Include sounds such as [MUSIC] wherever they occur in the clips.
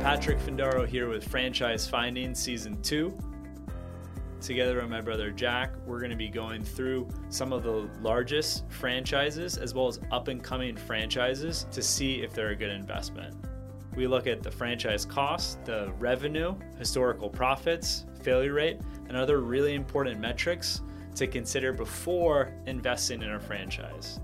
Patrick Findaro here with Franchise Finding Season 2. Together with my brother Jack, we're going to be going through some of the largest franchises as well as up and coming franchises to see if they're a good investment. We look at the franchise cost, the revenue, historical profits, failure rate, and other really important metrics to consider before investing in a franchise.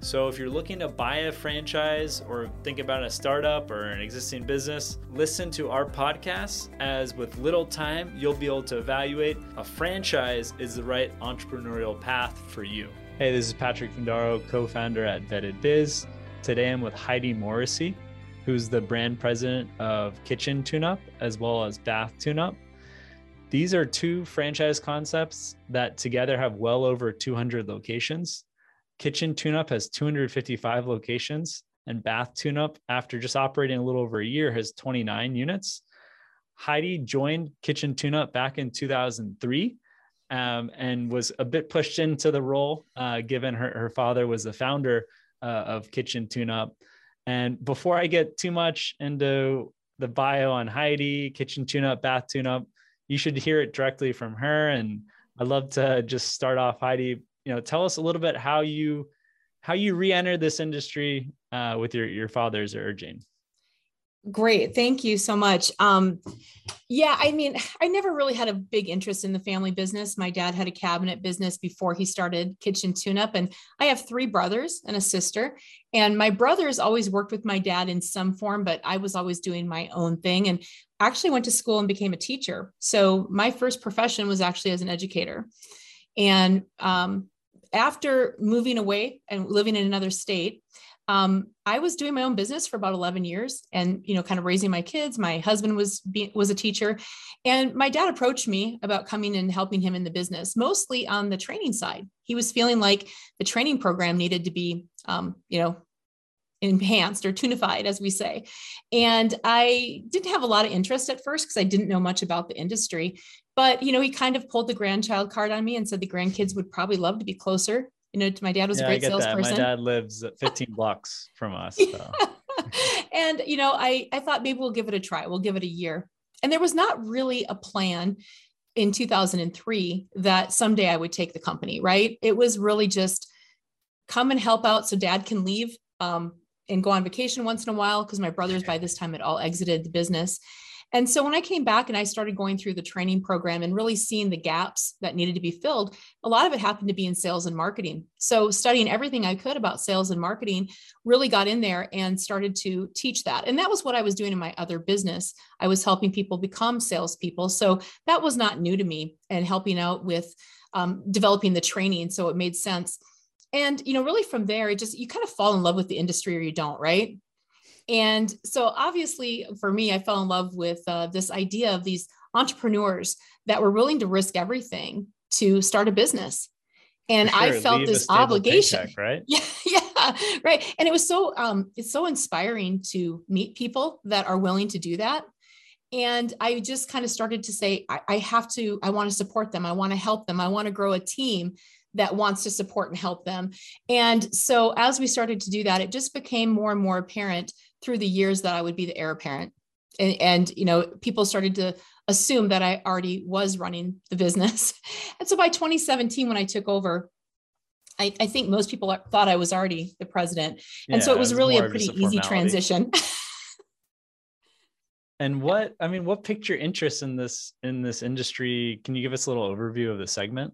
So, if you're looking to buy a franchise or think about a startup or an existing business, listen to our podcast as with little time, you'll be able to evaluate a franchise is the right entrepreneurial path for you. Hey, this is Patrick Findaro, co founder at Vetted Biz. Today I'm with Heidi Morrissey, who's the brand president of Kitchen Tune Up as well as Bath Tune Up. These are two franchise concepts that together have well over 200 locations Kitchen Tune Up has 255 locations, and Bath Tune Up, after just operating a little over a year, has 29 units. Heidi joined Kitchen Tune Up back in 2003 um, and was a bit pushed into the role, uh, given her, her father was the founder uh, of Kitchen Tune Up. And before I get too much into the bio on Heidi, Kitchen Tune Up, Bath Tune Up, you should hear it directly from her. And I'd love to just start off, Heidi, you know tell us a little bit how you how you re-entered this industry uh, with your your father's urging Great. Thank you so much. Um, yeah, I mean, I never really had a big interest in the family business. My dad had a cabinet business before he started Kitchen Tune Up. And I have three brothers and a sister. And my brothers always worked with my dad in some form, but I was always doing my own thing and actually went to school and became a teacher. So my first profession was actually as an educator. And um, after moving away and living in another state, um, I was doing my own business for about 11 years and, you know, kind of raising my kids. My husband was, be, was a teacher and my dad approached me about coming and helping him in the business, mostly on the training side. He was feeling like the training program needed to be, um, you know, enhanced or tunified, as we say. And I didn't have a lot of interest at first because I didn't know much about the industry. But you know, he kind of pulled the grandchild card on me and said the grandkids would probably love to be closer. You know, my dad was yeah, a great salesperson. My dad lives 15 blocks from us. So. [LAUGHS] and you know, I I thought maybe we'll give it a try. We'll give it a year. And there was not really a plan in 2003 that someday I would take the company, right? It was really just come and help out so dad can leave um, and go on vacation once in a while because my brothers by this time had all exited the business. And so when I came back and I started going through the training program and really seeing the gaps that needed to be filled, a lot of it happened to be in sales and marketing. So studying everything I could about sales and marketing really got in there and started to teach that. And that was what I was doing in my other business. I was helping people become salespeople. So that was not new to me and helping out with um, developing the training. So it made sense. And, you know, really from there, it just, you kind of fall in love with the industry or you don't, right? And so obviously for me, I fell in love with uh, this idea of these entrepreneurs that were willing to risk everything to start a business. And sure, I felt this obligation, paycheck, right? [LAUGHS] Yeah, yeah, right. And it was so um, it's so inspiring to meet people that are willing to do that. And I just kind of started to say, I, I have to, I want to support them. I want to help them. I want to grow a team that wants to support and help them. And so as we started to do that, it just became more and more apparent through the years that I would be the heir apparent. And, and you know, people started to assume that I already was running the business. [LAUGHS] And so by 2017, when I took over, I, I think most people thought I was already the president. And yeah, so it was, it was really a pretty a easy transition. [LAUGHS] and what i mean what piqued your interest in this in this industry can you give us a little overview of the segment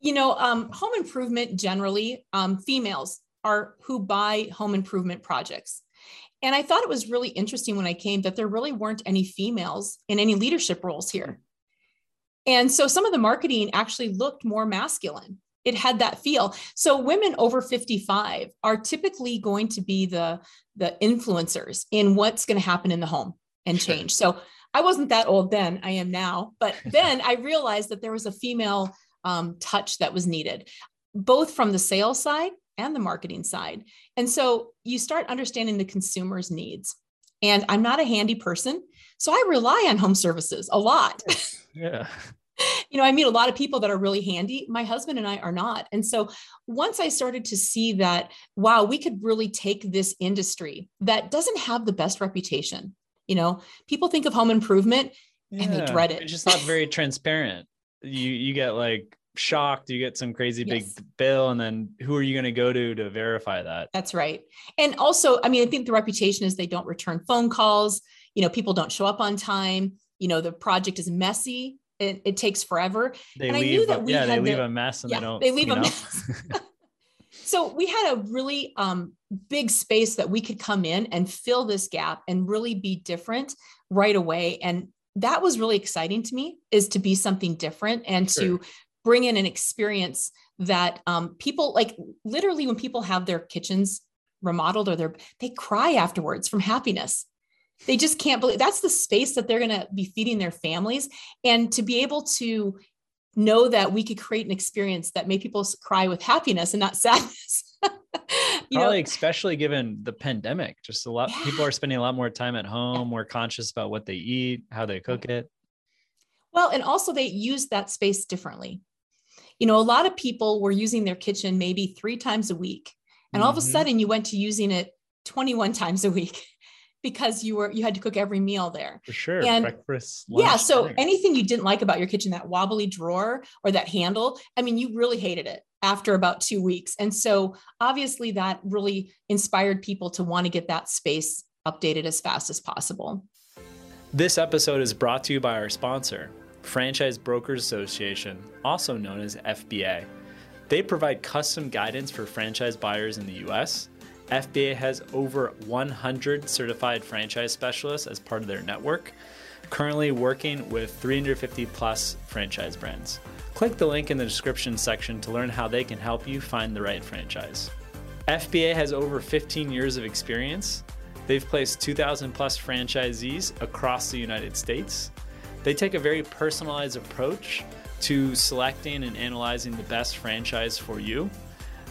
you know, um, home improvement generally, um, females are who buy home improvement projects. And I thought it was really interesting when I came that there really weren't any females in any leadership roles here. And so some of the marketing actually looked more masculine. It had that feel. So women over 55 are typically going to be the, the influencers in what's going to happen in the home and change. So I wasn't that old then, I am now. But [LAUGHS] then I realized that there was a female um, touch that was needed, both from the sales side and the marketing side. And so you start understanding the consumer's needs. And I'm not a handy person, so I rely on home services a lot. [LAUGHS] Yeah. you know, I meet a lot of people that are really handy. My husband and I are not. And so once I started to see that, wow, we could really take this industry that doesn't have the best reputation You know, people think of home improvement yeah, and they dread it. It's just not very [LAUGHS] transparent. You you get like shocked, you get some crazy yes. big bill, and then who are you going to go to to verify that? That's right. And also, I mean, I think the reputation is they don't return phone calls. You know, people don't show up on time. You know, the project is messy. It, it takes forever. They and leave, I knew that we yeah, they leave a mess and yeah, they don't. They leave a mess. [LAUGHS] so we had a really um, big space that we could come in and fill this gap and really be different right away. And that was really exciting to me is to be something different and sure. to bring in an experience that um, people like literally when people have their kitchens remodeled or they're they cry afterwards from happiness they just can't believe that's the space that they're going to be feeding their families and to be able to know that we could create an experience that made people cry with happiness and not [LAUGHS] sadness [LAUGHS] Probably know, especially given the pandemic, just a lot yeah. people are spending a lot more time at home, yeah. more conscious about what they eat, how they cook it. Well, and also they use that space differently. You know, a lot of people were using their kitchen maybe three times a week. And mm-hmm. all of a mm-hmm. sudden you went to using it 21 times a week [LAUGHS] because you were you had to cook every meal there. For sure. And breakfast. Lunch, yeah. So dinner. anything you didn't like about your kitchen, that wobbly drawer or that handle, I mean, you really hated it after about two weeks. And so obviously that really inspired people to want to get that space updated as fast as possible. This episode is brought to you by our sponsor, Franchise Brokers Association, also known as FBA. They provide custom guidance for franchise buyers in the US. FBA has over 100 certified franchise specialists as part of their network, currently working with 350 plus franchise brands. Click the link in the description section to learn how they can help you find the right franchise. FBA has over 15 years of experience. They've placed 2,000 plus franchisees across the United States. They take a very personalized approach to selecting and analyzing the best franchise for you.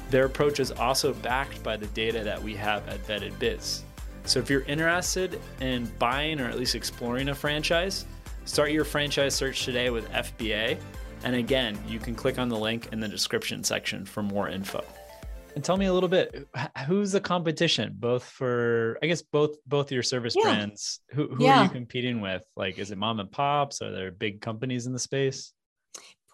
Their approach is also backed by the data that we have at Vetted Biz. So if you're interested in buying or at least exploring a franchise, start your franchise search today with FBA and again, you can click on the link in the description section for more info. And tell me a little bit, who's the competition, both for, I guess, both both your service yeah. brands. Who, who yeah. are you competing with? Like, is it mom and pops? Are there big companies in the space?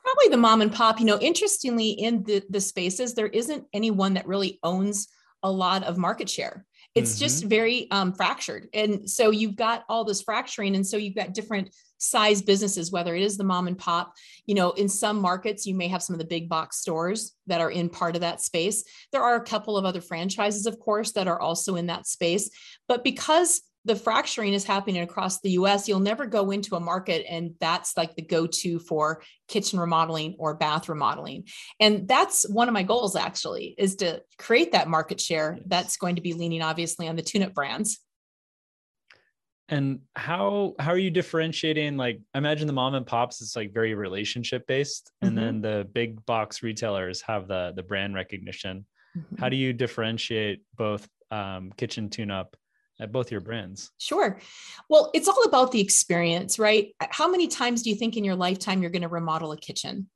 Probably the mom and pop. You know, interestingly, in the the spaces, there isn't anyone that really owns a lot of market share it's mm-hmm. just very um, fractured. And so you've got all this fracturing and so you've got different size businesses whether it is the mom and pop. You know in some markets you may have some of the big box stores that are in part of that space. There are a couple of other franchises of course that are also in that space. But because the fracturing is happening across the US, you'll never go into a market and that's like the go to for kitchen remodeling or bath remodeling. And that's one of my goals actually is to create that market share that's going to be leaning obviously on the tune up brands. And how how are you differentiating like I imagine the mom and pops it's like very relationship based and mm-hmm. then the big box retailers have the the brand recognition. Mm-hmm. How do you differentiate both um, kitchen tune up at both your brands? Sure. Well, it's all about the experience, right? Uh, how many times do you think in your lifetime you're going to remodel a kitchen?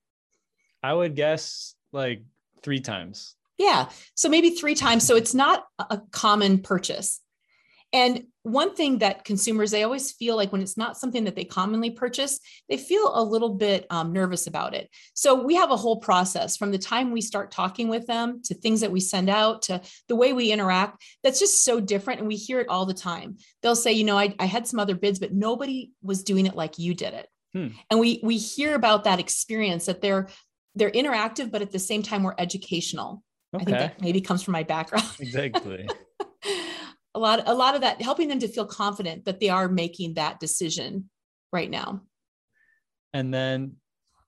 I would guess like three times. Yeah. So maybe three times. So it's not a common purchase. And one thing that consumers, they always feel like when it's not something that they commonly purchase, they feel a little bit um, nervous about it. So we have a whole process from the time we start talking with them to things that we send out to the way we interact that's just so different. And we hear it all the time. They'll say, you know, I, I had some other bids, but nobody was doing it like you did it. Hmm. And we we hear about that experience that they're they're interactive, but at the same time, we're educational. Okay. I think that maybe comes from my background. [LAUGHS] Exactly. A lot a lot of that helping them to feel confident that they are making that decision right now. And then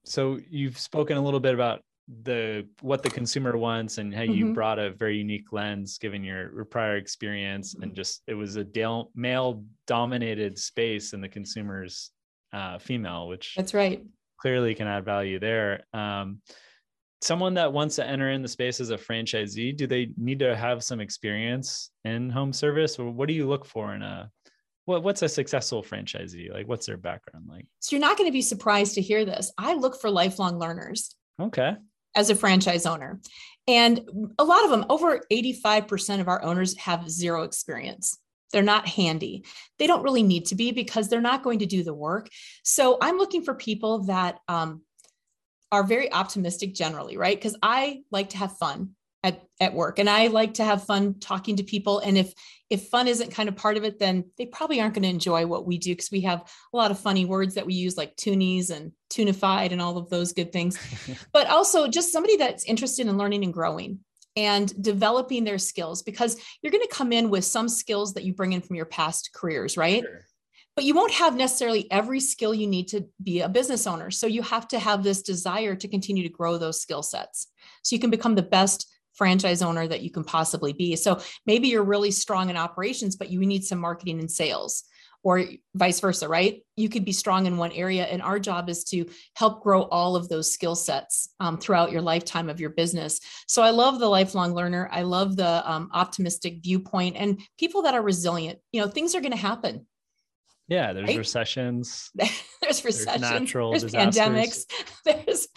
so you've spoken a little bit about the what the consumer wants and how you mm-hmm. brought a very unique lens given your, your prior experience and just it was a male dominated space and the consumer's uh, female which that's right. clearly can add value there. Um, someone that wants to enter in the space as a franchisee do they need to have some experience in home service? Or what do you look for in a what, what's a successful franchisee? Like what's their background like? So you're not going to be surprised to hear this. I look for lifelong learners okay. as a franchise owner. And a lot of them over 85% of our owners have zero experience. They're not handy. They don't really need to be because they're not going to do the work. So I'm looking for people that um, are very optimistic generally, right? Because I like to have fun at, at work and I like to have fun talking to people. And if if fun isn't kind of part of it, then they probably aren't going to enjoy what we do because we have a lot of funny words that we use like toonies and tunified and all of those good things. [LAUGHS] but also just somebody that's interested in learning and growing and developing their skills because you're going to come in with some skills that you bring in from your past careers, right? Sure. But you won't have necessarily every skill you need to be a business owner. So you have to have this desire to continue to grow those skill sets so you can become the best franchise owner that you can possibly be. So maybe you're really strong in operations, but you need some marketing and sales or vice versa, right? You could be strong in one area, and our job is to help grow all of those skill sets um, throughout your lifetime of your business. So I love the lifelong learner. I love the um, optimistic viewpoint and people that are resilient. You know, things are going to happen. Yeah, there's right? recessions. [LAUGHS] there's recessions. There's, natural there's pandemics. [LAUGHS] There's,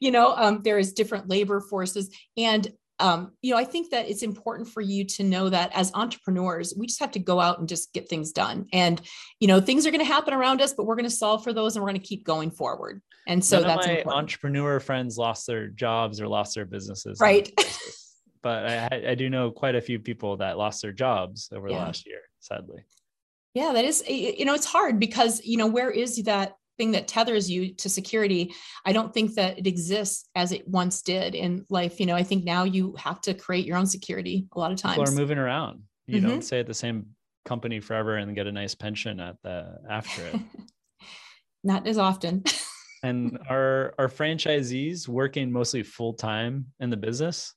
you know, um, there is different labor forces, and um, you know, I think that it's important for you to know that as entrepreneurs, we just have to go out and just get things done. And, you know, things are going to happen around us, but we're going to solve for those and we're going to keep going forward. And so None that's my important. entrepreneur friends lost their jobs or lost their businesses. Right. but I, I, do know quite a few people that lost their jobs over yeah. the last year, sadly. Yeah, that is, you know, it's hard because, you know, where is that thing that tethers you to security? I don't think that it exists as it once did in life you know i think now you have to create your own security a lot of times people are moving around you mm-hmm. don't stay at the same company forever and get a nice pension at the after it. [LAUGHS] Not as often. [LAUGHS] And are are franchisees working mostly full time in the business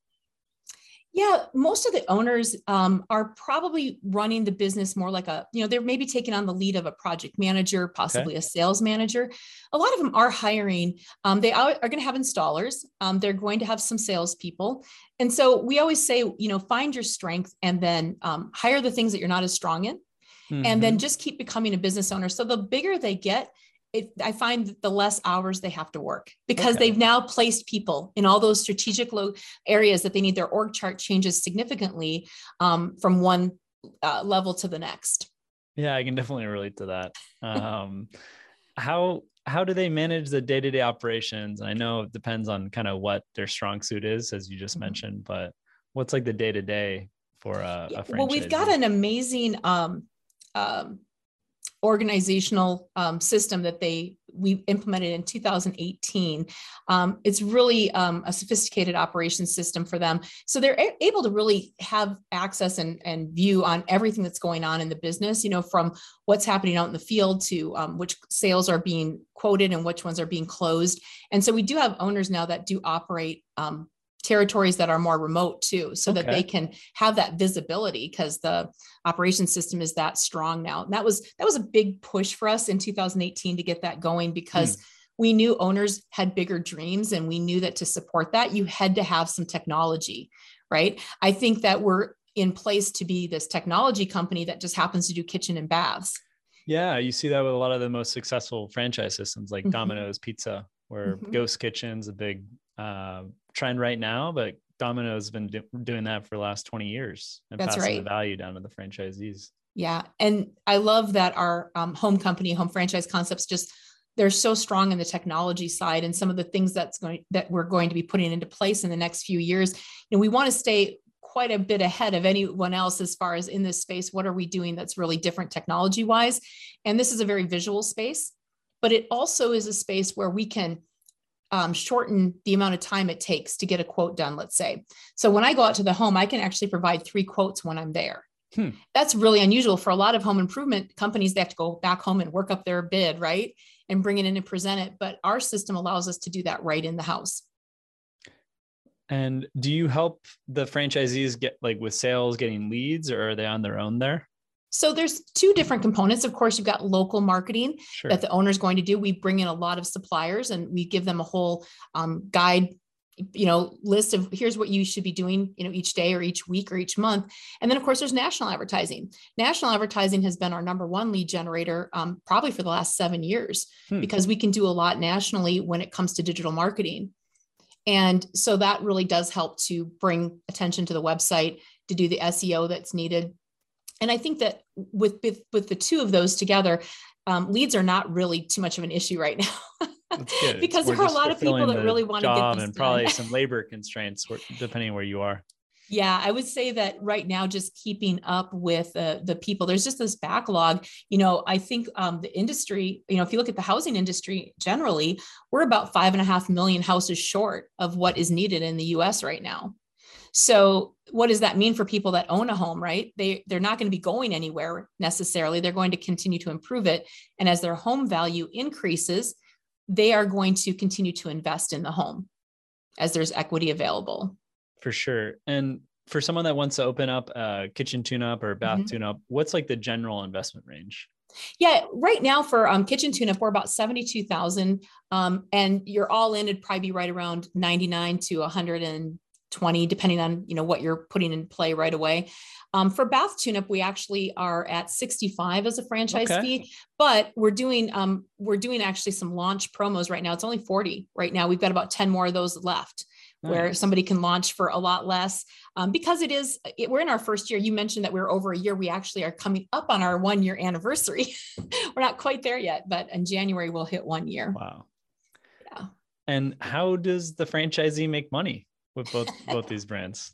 yeah, most of the owners um, are probably running the business more like a, you know, they're maybe taking on the lead of a project manager, possibly okay. a sales manager. A lot of them are hiring. Um, they are, are going to have installers. Um, they're going to have some salespeople. And so we always say, you know, find your strength and then um, hire the things that you're not as strong in. Mm-hmm. And then just keep becoming a business owner. So the bigger they get, it, I find the less hours they have to work because okay. they've now placed people in all those strategic low areas that they need their org chart changes significantly um, from one uh, level to the next. Yeah, I can definitely relate to that. [LAUGHS] Um, how how do they manage the day to day operations? I know it depends on kind of what their strong suit is, as you just mm-hmm. mentioned. But what's like the day to day for a, a Well, we've got an amazing um, um, organizational um, system that they we implemented in 2018 um, it's really um, a sophisticated operation system for them. So they're a- able to really have access and, and view on everything that's going on in the business you know from what's happening out in the field to um, which sales are being quoted and which ones are being closed. And so we do have owners now that do operate um, territories that are more remote too so okay. that they can have that visibility because the operation system is that strong now and that was that was a big push for us in 2018 to get that going because mm. we knew owners had bigger dreams and we knew that to support that you had to have some technology right i think that we're in place to be this technology company that just happens to do kitchen and baths yeah you see that with a lot of the most successful franchise systems like mm-hmm. domino's pizza where mm-hmm. ghost kitchens a big uh, trend right now, but Domino's been do- doing that for the last 20 years and That's passing right. the value down to the franchisees. Yeah. And I love that our um, home company, home franchise concepts just they're so strong in the technology side and some of the things that's going that we're going to be putting into place in the next few years. You know, we want to stay quite a bit ahead of anyone else as far as in this space. What are we doing that's really different technology wise? And this is a very visual space, but it also is a space where we can um, shorten the amount of time it takes to get a quote done, let's say. So when I go out to the home, I can actually provide three quotes when I'm there. Hmm. That's really unusual for a lot of home improvement companies. They have to go back home and work up their bid, right? And bring it in and present it. But our system allows us to do that right in the house. And do you help the franchisees get like with sales, getting leads, or are they on their own there? So there's two different components. Of course, you've got local marketing sure. that the owner is going to do. We bring in a lot of suppliers and we give them a whole um, guide you know list of here's what you should be doing you know each day or each week or each month and then of course there's national advertising national advertising has been our number one lead generator um, probably for the last seven years hmm. because we can do a lot nationally when it comes to digital marketing and so that really does help to bring attention to the website to do the seo that's needed and I think that with with, with the two of those together, um, leads are not really too much of an issue right now. [LAUGHS] because there are a lot of people that really want to get this and probably [LAUGHS] some labor constraints depending where you are. Yeah, I would say that right now, just keeping up with uh, the people, there's just this backlog. You know, I think um, the industry, you know, if you look at the housing industry generally, we're about five and a half million houses short of what is needed in the US right now. So, what does that mean for people that own a home, right? They, they're not going to be going anywhere necessarily. They're going to continue to improve it. And as their home value increases, they are going to continue to invest in the home as there's equity available for sure. And for someone that wants to open up a kitchen tune up or bath mm-hmm. tune up, what's like the general investment range? Yeah, right now for um, kitchen tune up, we're about 72,000. Um, and you're all in, it'd probably be right around 99 to 120, depending on, you know, what you're putting in play right away. Um, for bath tune up, we actually are at 65 as a franchise okay. fee, but we're doing, um, we're doing actually some launch promos right now. It's only 40 right now. We've got about 10 more of those left where somebody can launch for a lot less. Um, because it is it, we're in our first year. You mentioned that we are over a year. We actually are coming up on our one year anniversary. [LAUGHS] We're not quite there yet but in january we'll hit one year. Wow. Yeah. And how does the franchisee make money with both both these brands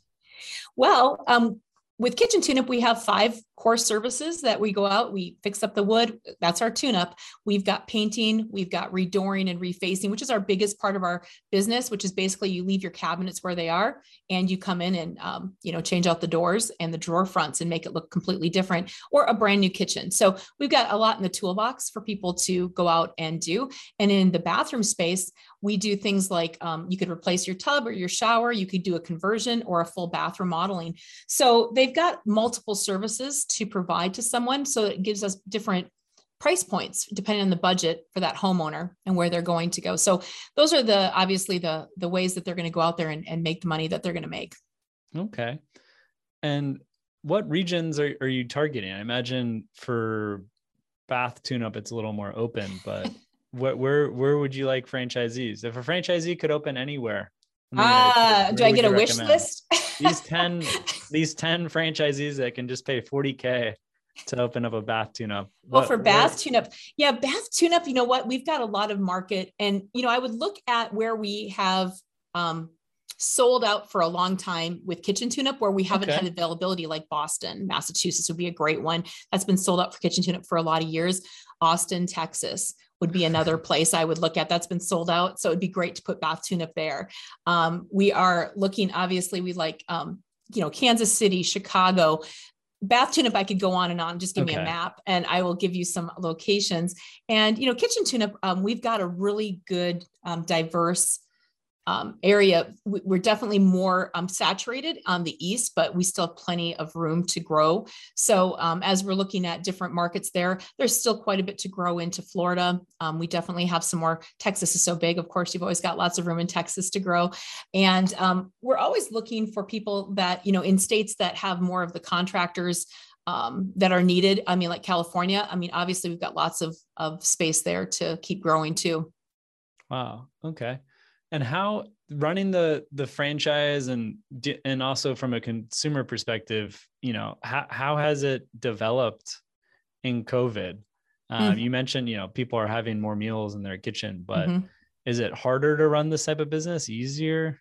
well um, with kitchen tune up we have five core services that we go out, we fix up the wood. That's our tune up. We've got painting, we've got redooring and refacing, which is our biggest part of our business, which is basically you leave your cabinets where they are and you come in and, um, you know, change out the doors and the drawer fronts and make it look completely different or a brand new kitchen. So we've got a lot in the toolbox for people to go out and do. And in the bathroom space, we do things like um, you could replace your tub or your shower, you could do a conversion or a full bathroom modeling. So they've got multiple services to provide to someone. So it gives us different price points depending on the budget for that homeowner and where they're going to go. So those are the obviously the the ways that they're going to go out there and, and make the money that they're going to make. Okay. And what regions are, are you targeting? I imagine for bath tune up it's a little more open, but [LAUGHS] what where where would you like franchisees? If a franchisee could open anywhere, Ah, uh, do I get a wish list? these [LAUGHS] 10 these 10 franchisees that can just pay 40k to open up a bath tune up. Well, for bath tune up, yeah, bath tune up, you know what? We've got a lot of market and you know, I would look at where we have um sold out for a long time with kitchen tune up where we haven't okay. had availability like Boston, Massachusetts would be a great one. That's been sold out for kitchen tune up for a lot of years. Austin, Texas would be another [LAUGHS] place I would look at. That's been sold out. So it'd be great to put bath tune up there. Um, we are looking, obviously, we like, um, you know, Kansas City, Chicago, bath tune up i could go on and on just give okay. me a map and i will give you some locations and you know kitchen tune up um, we've got a really good um, diverse um, area, we're definitely more um, saturated on the east, but we still have plenty of room to grow. So um, as we're looking at different markets there, there's still quite a bit to grow into Florida. Um, we definitely have some more. Texas is so big, of course, you've always got lots of room in Texas to grow, and um, we're always looking for people that you know in states that have more of the contractors. Um, that are needed. I mean, like California. I mean, obviously, we've got lots of of space there to keep growing too. Wow. Okay and how running the the franchise and and also from a consumer perspective you know how, how has it developed in covid um, mm-hmm. you mentioned you know people are having more meals in their kitchen but mm-hmm. is it harder to run this type of business easier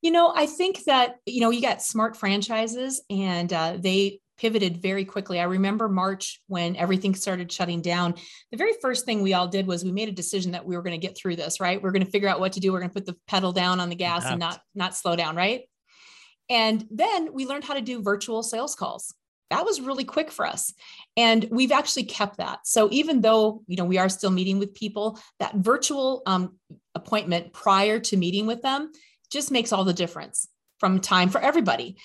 you know i think that you know you got smart franchises and uh, they pivoted very quickly. I remember March when everything started shutting down. The very first thing we all did was we made a decision that we were going to get through this, right? We're going to figure out what to do. We're going to put the pedal down on the gas and not not slow down, right? And then we learned how to do virtual sales calls. That was really quick for us. And we've actually kept that. So even though, you know, we are still meeting with people, that virtual um, appointment prior to meeting with them just makes all the difference from time for everybody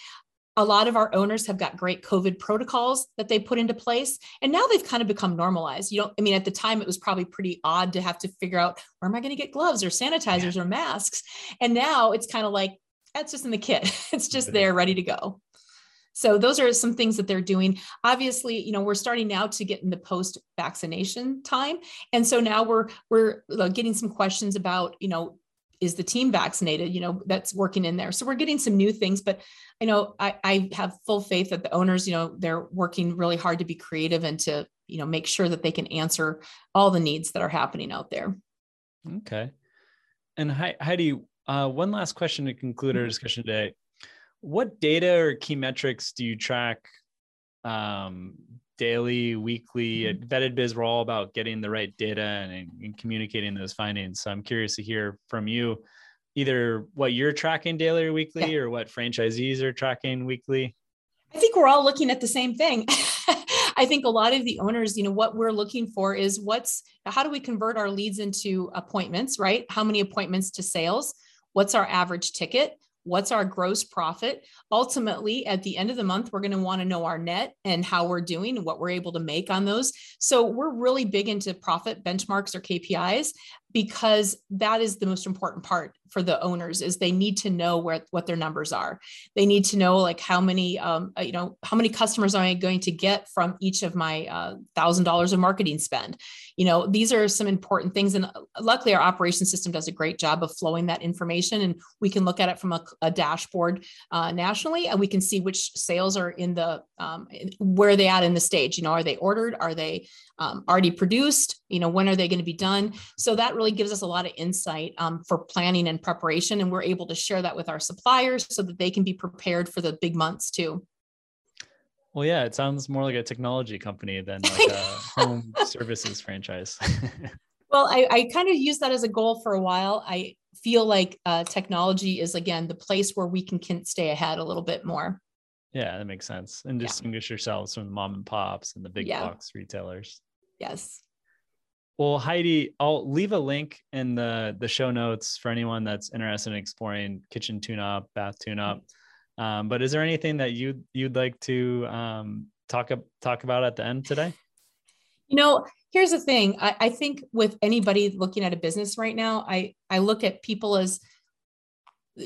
a lot of our owners have got great COVID protocols that they put into place. And now they've kind of become normalized. You know, I mean, at the time it was probably pretty odd to have to figure out where am I going to get gloves or sanitizers yeah. or masks. And now it's kind of like, that's just in the kit. [LAUGHS] It's just there ready to go. So those are some things that they're doing. Obviously, you know, we're starting now to get in the post vaccination time. And so now we're we're uh, getting some questions about, you know, is the team vaccinated you know that's working in there. So we're getting some new things but i know I, I have full faith that the owners you know they're working really hard to be creative and to you know make sure that they can answer all the needs that are happening out there. Okay. And heidi uh, one last question to conclude our mm-hmm. discussion today. What data or key metrics do you track um, daily, weekly. Mm-hmm. At Vetted Biz, we're all about getting the right data and, and communicating those findings. So I'm curious to hear from you either what you're tracking daily or weekly yeah. or what franchisees are tracking weekly. I think we're all looking at the same thing. [LAUGHS] I think a lot of the owners, you know, what we're looking for is what's how do we convert our leads into appointments, right? How many appointments to sales? What's our average ticket? What's our gross profit? Ultimately at the end of the month we're going to want to know our net and how we're doing and what we're able to make on those. So we're really big into profit benchmarks or kpis because that is the most important part for the owners is they need to know where what their numbers are. They need to know like how many um, uh, you know how many customers am i going to get from each of my uh, thousand dollars of marketing spend? You know these are some important things and uh, luckily our operation system does a great job of flowing that information and we can look at it from a, a dashboard uh, nationally and we can see which sales are in the um, where are they at in the stage? You know are they ordered? Are they um, already produced you know when are they going to be done? So that really gives us a lot of insight um, for planning and preparation and we're able to share that with our suppliers so that they can be prepared for the big months too. Well yeah it sounds more like a technology company than like a [LAUGHS] home services franchise. [LAUGHS] Well I, I kind of use that as a goal for a while. I feel like uh, technology is again the place where we can, can stay ahead a little bit more yeah that makes sense and distinguish yeah. yourselves from the mom and pops and the big yeah. box retailers Yes. Well, Heidi, I'll leave a link in the the show notes for anyone that's interested in exploring kitchen tune up, bath tune up. Um, but is there anything that you you'd like to um, talk talk about at the end today? You know, here's the thing. I, I think with anybody looking at a business right now, I I look at people as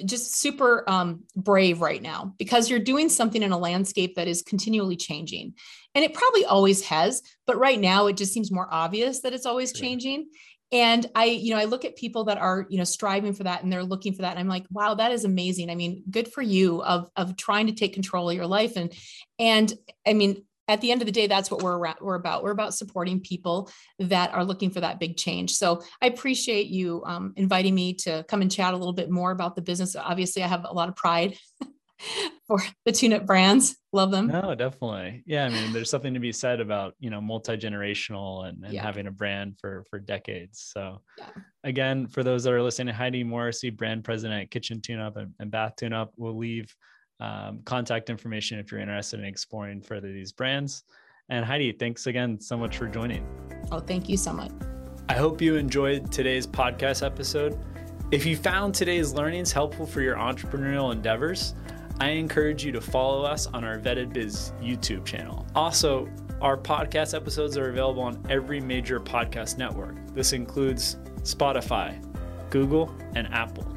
just super um, brave right now because you're doing something in a landscape that is continually changing. And it probably always has but right now it just seems more obvious that it's always changing. And i you know i look at people that are you know striving for that and they're looking for that and i'm like wow that is amazing. I mean good for you of of trying to take control of your life. And and i mean at the end of the day, that's what we're we're about. We're about supporting people that are looking for that big change. So I appreciate you um, inviting me to come and chat a little bit more about the business. Obviously, I have a lot of pride [LAUGHS] for the tune-up brands. Love them. No, definitely. Yeah, I mean, there's something to be said about you know multi generational and, and yeah. having a brand for for decades. So yeah. again, for those that are listening, Heidi Morrissey, brand president at Kitchen Tune Up and, and Bath Tune Up, will leave um, contact information if you're interested in exploring further these brands. And Heidi, thanks again so much for joining. Oh, thank you so much. I hope you enjoyed today's podcast episode. If you found today's learnings helpful for your entrepreneurial endeavors, I encourage you to follow us on our Vetted Biz YouTube channel. Also, our podcast episodes are available on every major podcast network. This includes Spotify, Google, and Apple.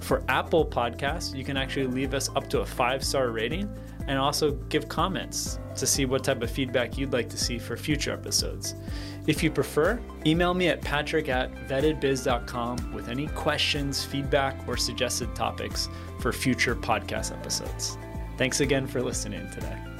For Apple Podcasts, you can actually leave us up to a five star rating and also give comments to see what type of feedback you'd like to see for future episodes. If you prefer, email me at patrick at vettedbiz.com with any questions, feedback, or suggested topics for future podcast episodes. Thanks again for listening today.